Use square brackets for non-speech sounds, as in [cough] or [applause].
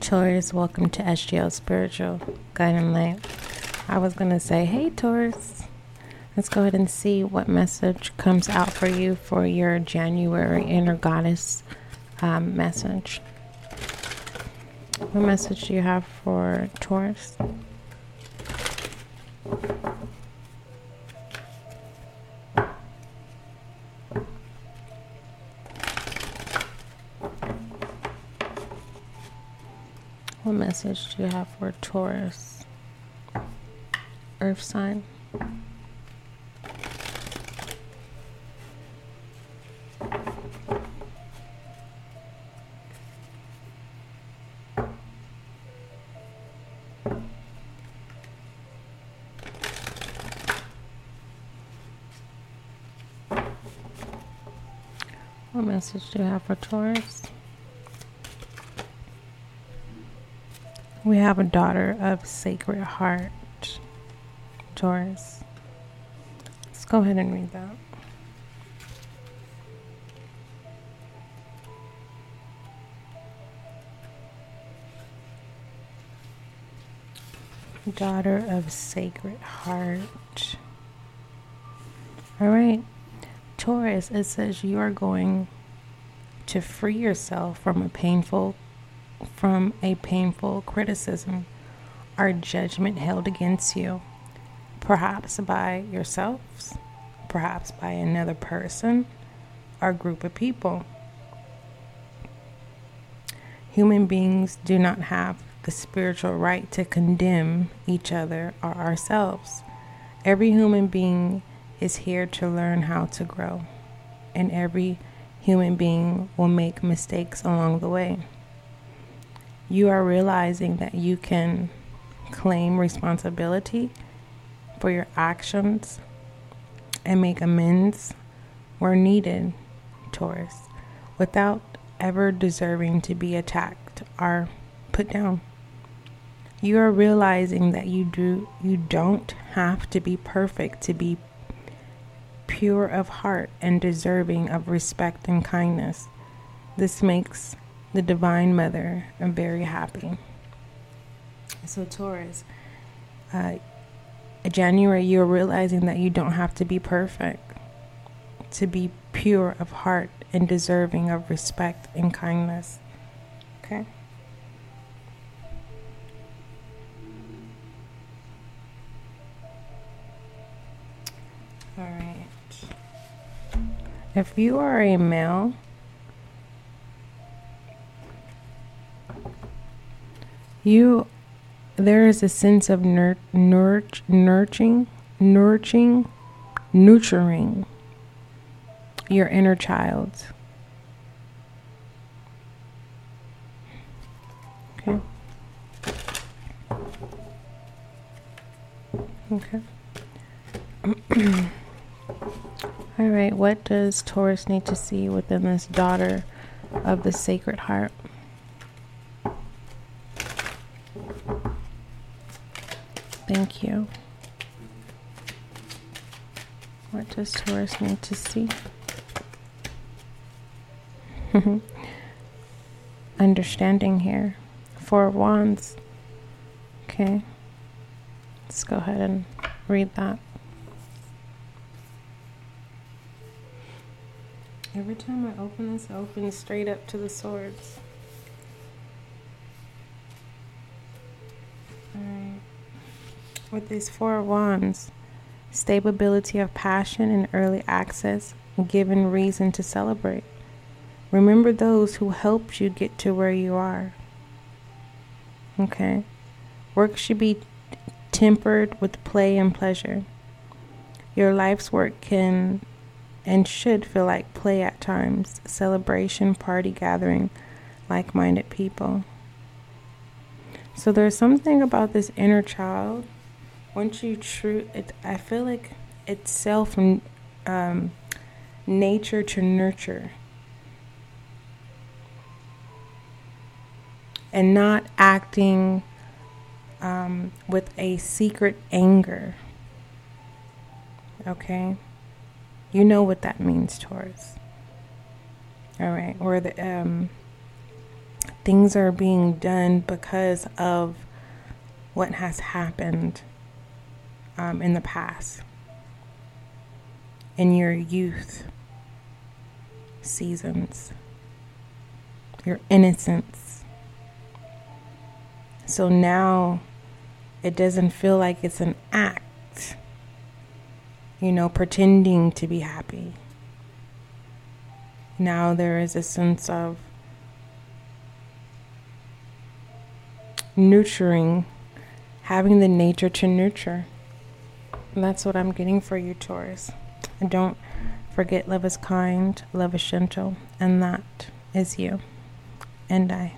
Taurus, welcome to SGL Spiritual Guiding Light. I was going to say, hey, Taurus. Let's go ahead and see what message comes out for you for your January Inner Goddess um, message. What message do you have for Taurus? What message do you have for Taurus? Earth sign. What message do you have for Taurus? We have a daughter of Sacred Heart, Taurus. Let's go ahead and read that. Daughter of Sacred Heart. All right. Taurus, it says you are going to free yourself from a painful from a painful criticism or judgment held against you, perhaps by yourselves, perhaps by another person or group of people. Human beings do not have the spiritual right to condemn each other or ourselves. Every human being is here to learn how to grow, and every human being will make mistakes along the way you are realizing that you can claim responsibility for your actions and make amends where needed, Taurus, without ever deserving to be attacked or put down. You are realizing that you do you don't have to be perfect to be pure of heart and deserving of respect and kindness. This makes the Divine Mother. I'm very happy. So, Taurus, uh, January, you're realizing that you don't have to be perfect to be pure of heart and deserving of respect and kindness. Okay? All right. If you are a male, you there is a sense of nur- nurt- nurturing nurturing nurturing your inner child. Okay. Okay. [clears throat] All right what does taurus need to see within this daughter of the sacred heart Thank you. What does Taurus need to see? [laughs] Understanding here. Four Wands. Okay. Let's go ahead and read that. Every time I open this, I open straight up to the swords. With these four wands stability of passion and early access, given reason to celebrate. Remember those who helped you get to where you are. Okay? Work should be tempered with play and pleasure. Your life's work can and should feel like play at times, celebration, party gathering, like minded people. So there's something about this inner child once you true it i feel like it's self um, nature to nurture. And not acting um, with a secret anger. Okay? You know what that means taurus all right or the um things are being done because of what has happened um, in the past, in your youth seasons, your innocence. So now it doesn't feel like it's an act, you know, pretending to be happy. Now there is a sense of nurturing, having the nature to nurture. And that's what I'm getting for you, Taurus. And don't forget, love is kind, love is gentle, and that is you and I.